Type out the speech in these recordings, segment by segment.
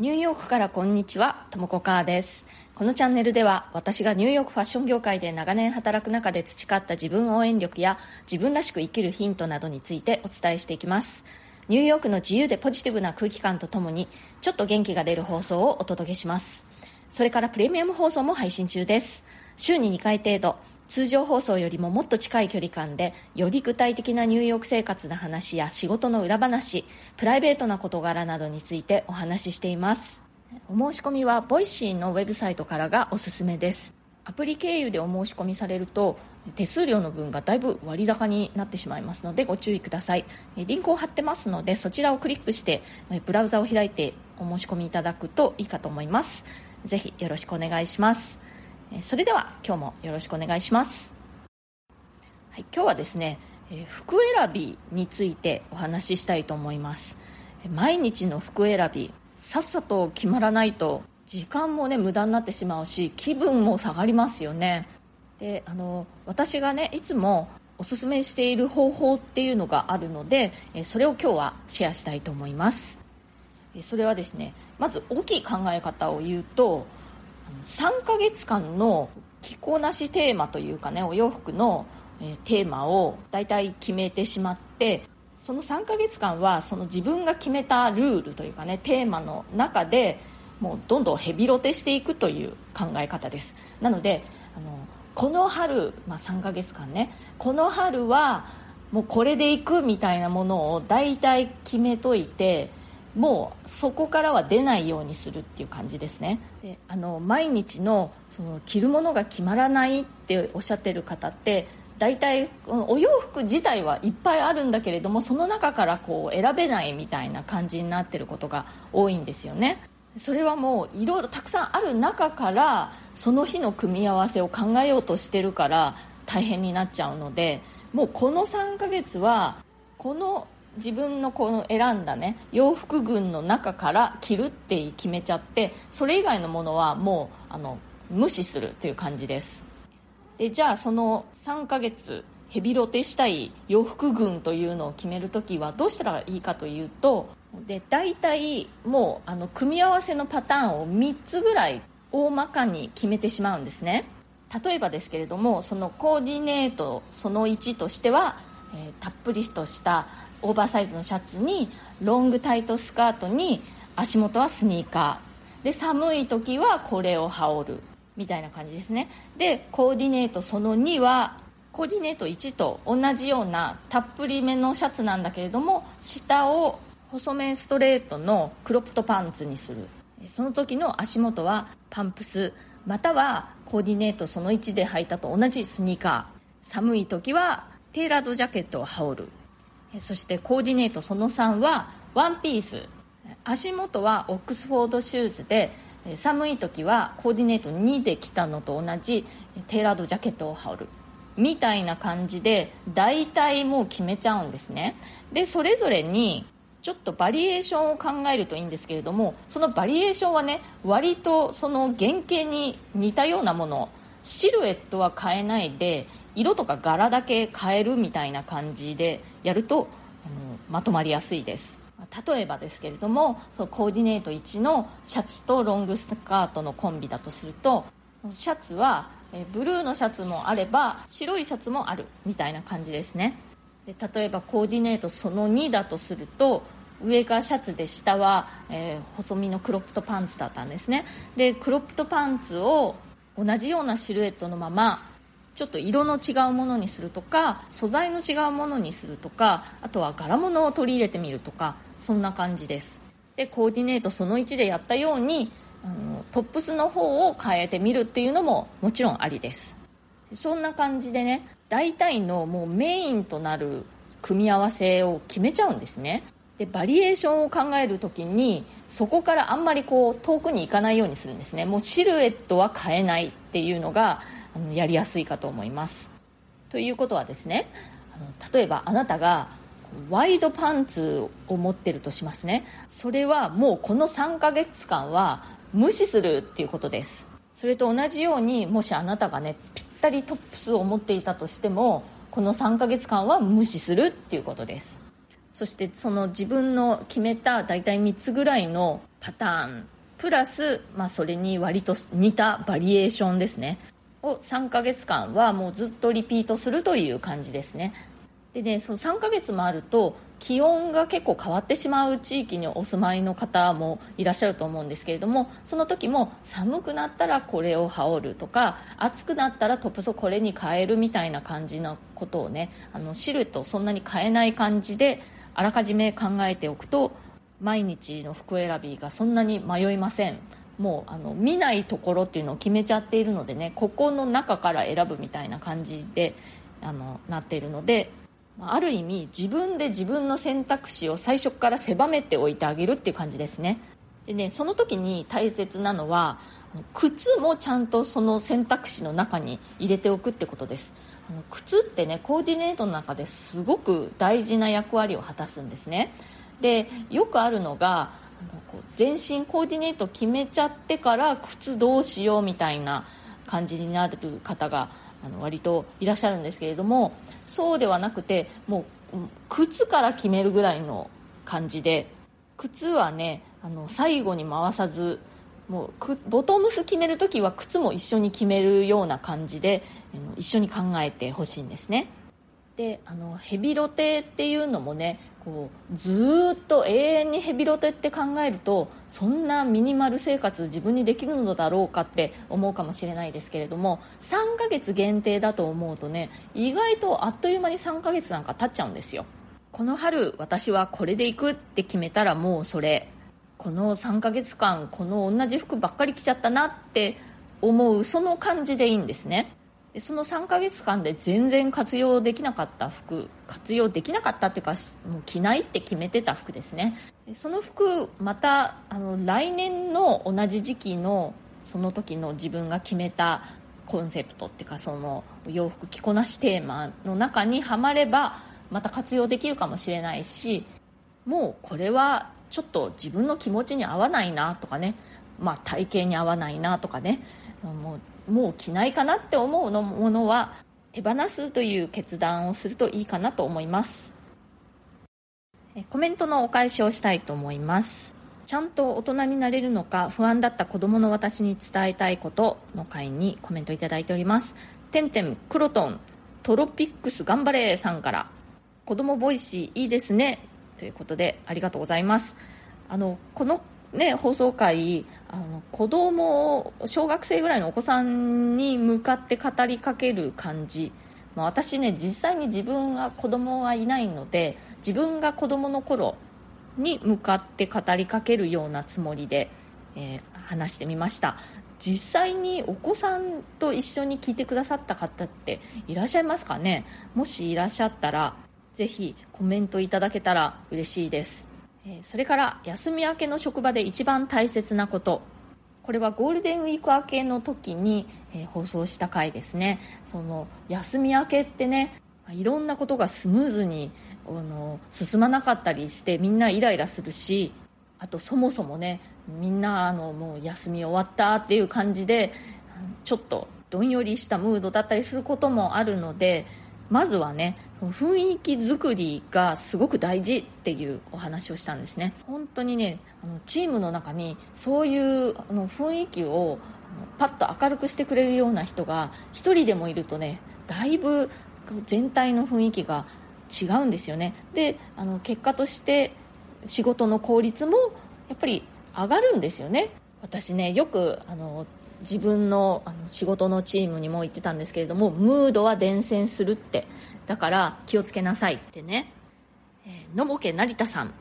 ニューヨークからこんにちは、ともこかーです。このチャンネルでは私がニューヨークファッション業界で長年働く中で培った自分応援力や自分らしく生きるヒントなどについてお伝えしていきます。ニューヨークの自由でポジティブな空気感とともにちょっと元気が出る放送をお届けします。それからプレミアム放送も配信中です。週に2回程度、通常放送よりももっと近い距離感でより具体的なニューヨーク生活の話や仕事の裏話プライベートな事柄などについてお話ししています。お申し込みはボイシーのウェブサイトからがおすすめです。アプリ経由でお申し込みされると手数料の分がだいぶ割高になってしまいますのでご注意ください。リンクを貼ってますのでそちらをクリックしてブラウザを開いてお申し込みいただくといいかと思います。ぜひよろしくお願いします。それでは今日もよろしくお願いします、はい、今日はですね服選びについてお話ししたいと思います。毎日の服選びさっさと決まらないと時間もね無駄になってしまうし気分も下がりますよね。であの私がねいつもおすすめしている方法っていうのがあるのでそれを今日はシェアしたいと思います。それはですねまず大きい考え方を言うと3ヶ月間の着こなしテーマというかねお洋服の、テーマを大体決めてしまってその3ヶ月間はその自分が決めたルールというかねテーマの中でもうどんどんヘビロテしていくという考え方です。なのであのこの春、まあ、3ヶ月間ねこの春はもうこれでいくみたいなものを大体決めといてもうそこからは出ないようにするっていう感じですね。であの毎日のその着るものが決まらないっておっしゃってる方って大体お洋服自体はいっぱいあるんだけれどもその中からこう選べないみたいな感じになってることが多いんですよね。それはもういろいろたくさんある中からその日の組み合わせを考えようとしてるから大変になっちゃうのでもうこの3ヶ月はこの自分のこの選んだね洋服群の中から着るって決めちゃってそれ以外のものはもうあの無視するっていう感じです。でじゃあその3ヶ月ヘビロテしたい洋服群というのを決めるときはどうしたらいいかというとで大体もうあの組み合わせのパターンを3つぐらい大まかに決めてしまうんですね。例えばですけれどもそのコーディネートその1としては、えー、たっぷりとしたオーバーサイズのシャツにロングタイトスカートに足元はスニーカー。で寒い時はこれを羽織るみたいな感じですね。でコーディネートその2はコーディネート1と同じようなたっぷりめのシャツなんだけれども下を細めストレートのクロップトパンツにする。その時の足元はパンプス。またはコーディネートその1で履いたと同じスニーカー。寒い時はテーラードジャケットを羽織る。そしてコーディネートその3はワンピース。足元はオックスフォードシューズで寒い時はコーディネート2で着たのと同じテーラードジャケットを羽織る。みたいな感じで大体もう決めちゃうんですね。でそれぞれにちょっとバリエーションを考えるといいんですけれどもそのバリエーションはね割とその原型に似たようなものシルエットは変えないで色とか柄だけ変えるみたいな感じでやるとあのまとまりやすいです。例えばですけれどもコーディネート1のシャツとロングスカートのコンビだとするとシャツはブルーのシャツもあれば白いシャツもあるみたいな感じですね。で例えばコーディネートその2だとすると上がシャツで下は、えー、細身のクロップトパンツだったんですね。でクロップトパンツを同じようなシルエットのままちょっと色の違うものにするとか素材の違うものにするとかあとは柄物を取り入れてみるとかそんな感じです。でコーディネートその1でやったようにあのトップスの方を変えてみるっていうのももちろんありです。そんな感じでね大体のもうメインとなる組み合わせを決めちゃうんですね。でバリエーションを考える時にそこからあんまりこう遠くに行かないようにするんですね。もうシルエットは変えないっていうのがあのやりやすいかと思います。ということはですねあの例えばあなたがワイドパンツを持ってるとしますね。それはもうこの3ヶ月間は無視するっていうことです。それと同じようにもしあなたがねぴったりトップスを持っていたとしてもこの3ヶ月間は無視するっていうことです。そしてその自分の決めた大体3つぐらいのパターンプラス、まあ、それに割と似たバリエーションですね。を3ヶ月間はもうずっとリピートするという感じですね。でねその3ヶ月もあると気温が結構変わってしまう地域にお住まいの方もいらっしゃると思うんですけれどもその時も寒くなったらこれを羽織るとか暑くなったらトップスをこれに変えるみたいな感じのことをねあのシルエットをそんなに変えない感じであらかじめ考えておくと毎日の服選びがそんなに迷いません。もうあの見ないところっていうのを決めちゃっているのでねここの中から選ぶみたいな感じであのなっているのである意味自分で自分の選択肢を最初から狭めておいてあげるっていう感じですね。でねその時に大切なのは靴もちゃんとその選択肢の中に入れておくってことです。靴ってねコーディネートの中ですごく大事な役割を果たすんですね。でよくあるのが全身コーディネート決めちゃってから靴どうしようみたいな感じになる方があの割といらっしゃるんですけれどもそうではなくてもう靴から決めるぐらいの感じで靴はねあの最後に回さずもうボトムス決める時は靴も一緒に決めるような感じで一緒に考えてほしいんですね。であのヘビロテっていうのもねこうずっと永遠にヘビロテって考えるとそんなミニマル生活自分にできるのだろうかって思うかもしれないですけれども3ヶ月限定だと思うとね意外とあっという間に3ヶ月なんか経っちゃうんですよ。この春私はこれで行くって決めたらもうそれこの3ヶ月間この同じ服ばっかり着ちゃったなって思うその感じでいいんですね。でその3ヶ月間で全然活用できなかった服活用できなかったっていうかもう着ないって決めてた服ですね。その服またあの来年の同じ時期のその時の自分が決めたコンセプトっていうかその洋服着こなしテーマの中にはまればまた活用できるかもしれないしもうこれはちょっと自分の気持ちに合わないなとかね、まあ、体型に合わないなとかねもうもう着ないかなって思うのものは手放すという決断をするといいかなと思います。コメントのお返しをしたいと思います。ちゃんと大人になれるのか不安だった子供の私に伝えたいことの回にコメントいただいております。てんてんクロトントロピックス頑張れさんから。子供ボイシーいいですね。ということでありがとうございます。あのこのね、放送回あの子供を小学生ぐらいのお子さんに向かって語りかける感じ、ま、私ね実際に自分が子供がいないので自分が子供の頃に向かって語りかけるようなつもりで、えー、話してみました。実際にお子さんと一緒に聞いてくださった方っていらっしゃいますかね？もしいらっしゃったらぜひコメントいただけたら嬉しいです。それから休み明けの職場で一番大切なこと。これはゴールデンウィーク明けの時に、え、放送した回ですね。その休み明けってねいろんなことがスムーズにあの進まなかったりしてみんなイライラするしあとそもそもねみんなあのもう休み終わったっていう感じでちょっとどんよりしたムードだったりすることもあるのでまずはね雰囲気作りがすごく大事っていうお話をしたんですね。本当にねあのチームの中にそういうあの雰囲気をパッと明るくしてくれるような人が1人でもいるとねだいぶ全体の雰囲気が違うんですよね。であの結果として仕事の効率もやっぱり上がるんですよね。私ねよくあの自分のあの仕事のチームにも言ってたんですけれどもムードは伝染するって。だから気をつけなさいってね、えー、のぼけ成田さん。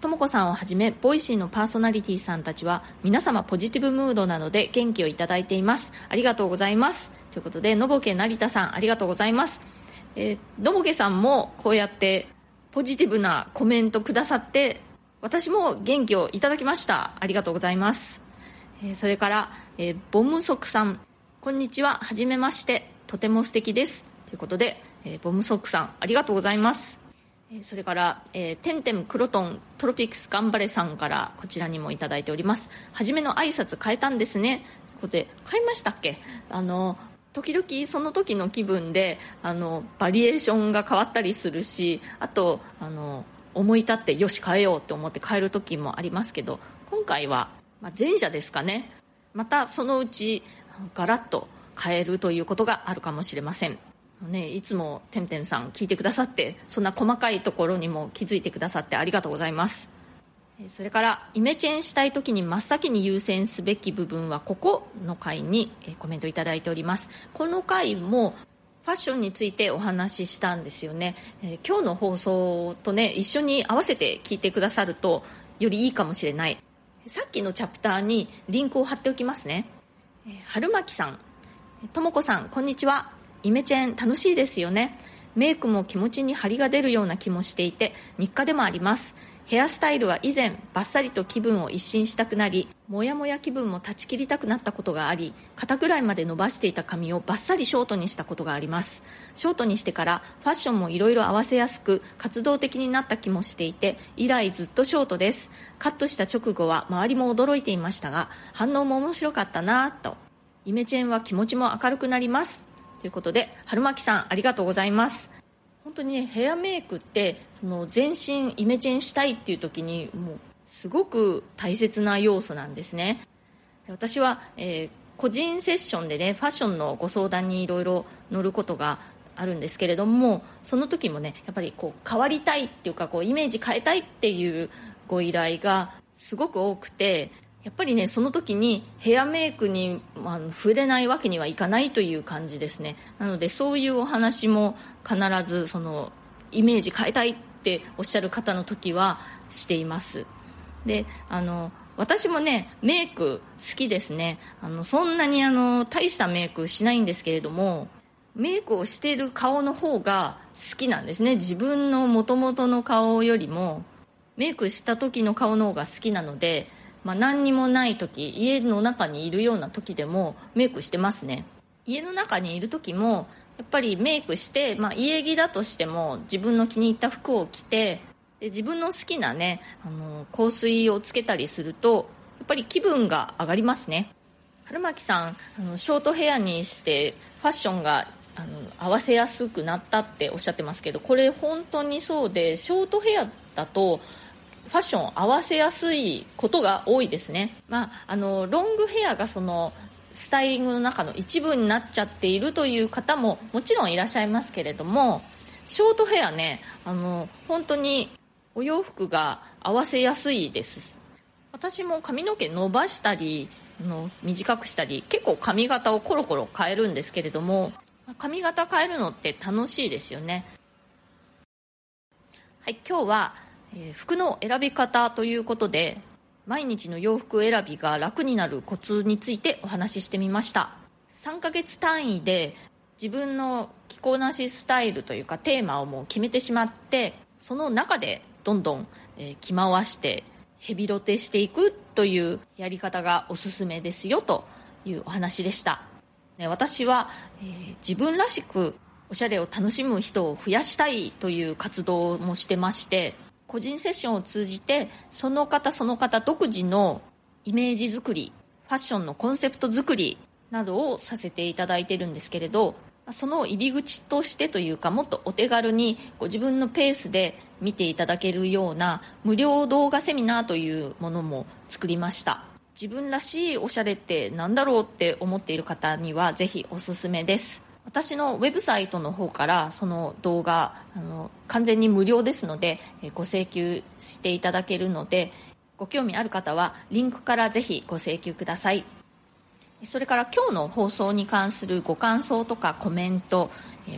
とも子さんをはじめボイシーのパーソナリティさんたちは皆様ポジティブムードなので元気をいただいています。ありがとうございます。ということでのぼけ成田さんありがとうございます、えー、のぼけさんもこうやってポジティブなコメントくださって私も元気をいただきました。ありがとうございます。えそれから、え、ボムソクさん。こんにちは。はじめまして。とても素敵です。ということで、え、ボムソクさんありがとうございます。えそれから、えー、テンテムクロトントロピクス頑張れさんからこちらにもいただいております。初めの挨拶変えたんですね。ということで変えましたっけ？あの時々その時の気分であのバリエーションが変わったりするしあとあの思い立ってよし変えようと思って変える時もありますけど今回は、まあ、前者ですかね。またそのうちガラッと変えるということがあるかもしれません。ね、いつもてんてんさん聞いてくださってそんな細かいところにも気づいてくださってありがとうございます。それからイメチェンしたい時に真っ先に優先すべき部分はここの回にコメントいただいております。この回もファッションについてお話ししたんですよね、えー、今日の放送とね一緒に合わせて聞いてくださるとよりいいかもしれない。さっきのチャプターにリンクを貼っておきますね、えー、春巻さん。ともこさんこんにちは。イメチェン楽しいですよね。メイクも気持ちに張りが出るような気もしていて日課でもあります。ヘアスタイルは以前バッサリと気分を一新したくなりモヤモヤ気分も断ち切りたくなったことがあり肩ぐらいまで伸ばしていた髪をバッサリショートにしたことがあります。ショートにしてからファッションもいろいろ合わせやすく活動的になった気もしていて以来ずっとショートです。カットした直後は周りも驚いていましたが反応も面白かったなと。イメチェンは気持ちも明るくなります。ということで春巻さんありがとうございます。本当にねヘアメイクってその全身イメチェンしたいっていう時にもうすごく大切な要素なんですね。私は、えー、個人セッションでねファッションのご相談にいろいろ乗ることがあるんですけれどもその時もねやっぱりこう変わりたいっていうかこうイメージ変えたいっていうご依頼がすごく多くてやっぱりねその時にヘアメイクに、まあ、触れないわけにはいかないという感じですね。なのでそういうお話も必ずそのイメージ変えたいっておっしゃる方の時はしています。であの私もねメイク好きですね。あのそんなにあの大したメイクしないんですけれどもメイクをしている顔の方が好きなんですね。自分のもともとの顔よりもメイクした時の顔の方が好きなのでまあ、何にもない時家の中にいるような時でもメイクしてますね。家の中にいる時もやっぱりメイクして、まあ、家着だとしても自分の気に入った服を着てで自分の好きなねあの香水をつけたりするとやっぱり気分が上がりますね。春巻さんあのショートヘアにしてファッションがあの合わせやすくなったっておっしゃってますけどこれ本当にそうでショートヘアだとファッションを合わせやすいことが多いですね、まあ、あのロングヘアがそのスタイリングの中の一部になっちゃっているという方ももちろんいらっしゃいますけれどもショートヘアねあの本当にお洋服が合わせやすいです。私も髪の毛伸ばしたりの短くしたり結構髪型をコロコロ変えるんですけれども髪型変えるのって楽しいですよね。はい今日はえー、服の選び方ということで毎日の洋服選びが楽になるコツについてお話ししてみました。3ヶ月単位で自分の着こなしスタイルというかテーマをもう決めてしまってその中でどんどん、えー、着回してヘビロテしていくというやり方がおすすめですよというお話でした、ね、私は、えー、自分らしくおしゃれを楽しむ人を増やしたいという活動もしてまして個人セッションを通じてその方その方独自のイメージ作りファッションのコンセプト作りなどをさせていただいてるんですけれどその入り口としてというかもっとお手軽にご自分のペースで見ていただけるような無料動画セミナーというものも作りました。自分らしいおしゃれって何だろうって思っている方にはぜひおすすめです。私のウェブサイトの方からその動画あの完全に無料ですのでご請求していただけるのでご興味ある方はリンクからぜひご請求ください。それから今日の放送に関するご感想とかコメント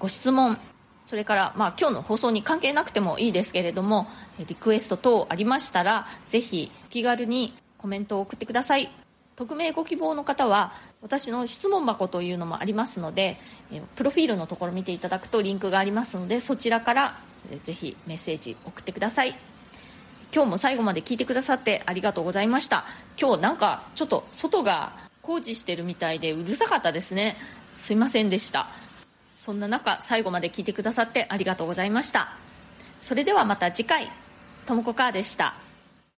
ご質問それから、まあ、今日の放送に関係なくてもいいですけれどもリクエスト等ありましたらぜひお気軽にコメントを送ってください。匿名ご希望の方は私の質問箱というのもありますのでプロフィールのところ見ていただくとリンクがありますのでそちらからぜひメッセージ送ってください。今日も最後まで聞いてくださってありがとうございました。今日なんかちょっと外が工事してるみたいでうるさかったですね。すいませんでした。そんな中最後まで聞いてくださってありがとうございました。それではまた次回。ともこかーでした。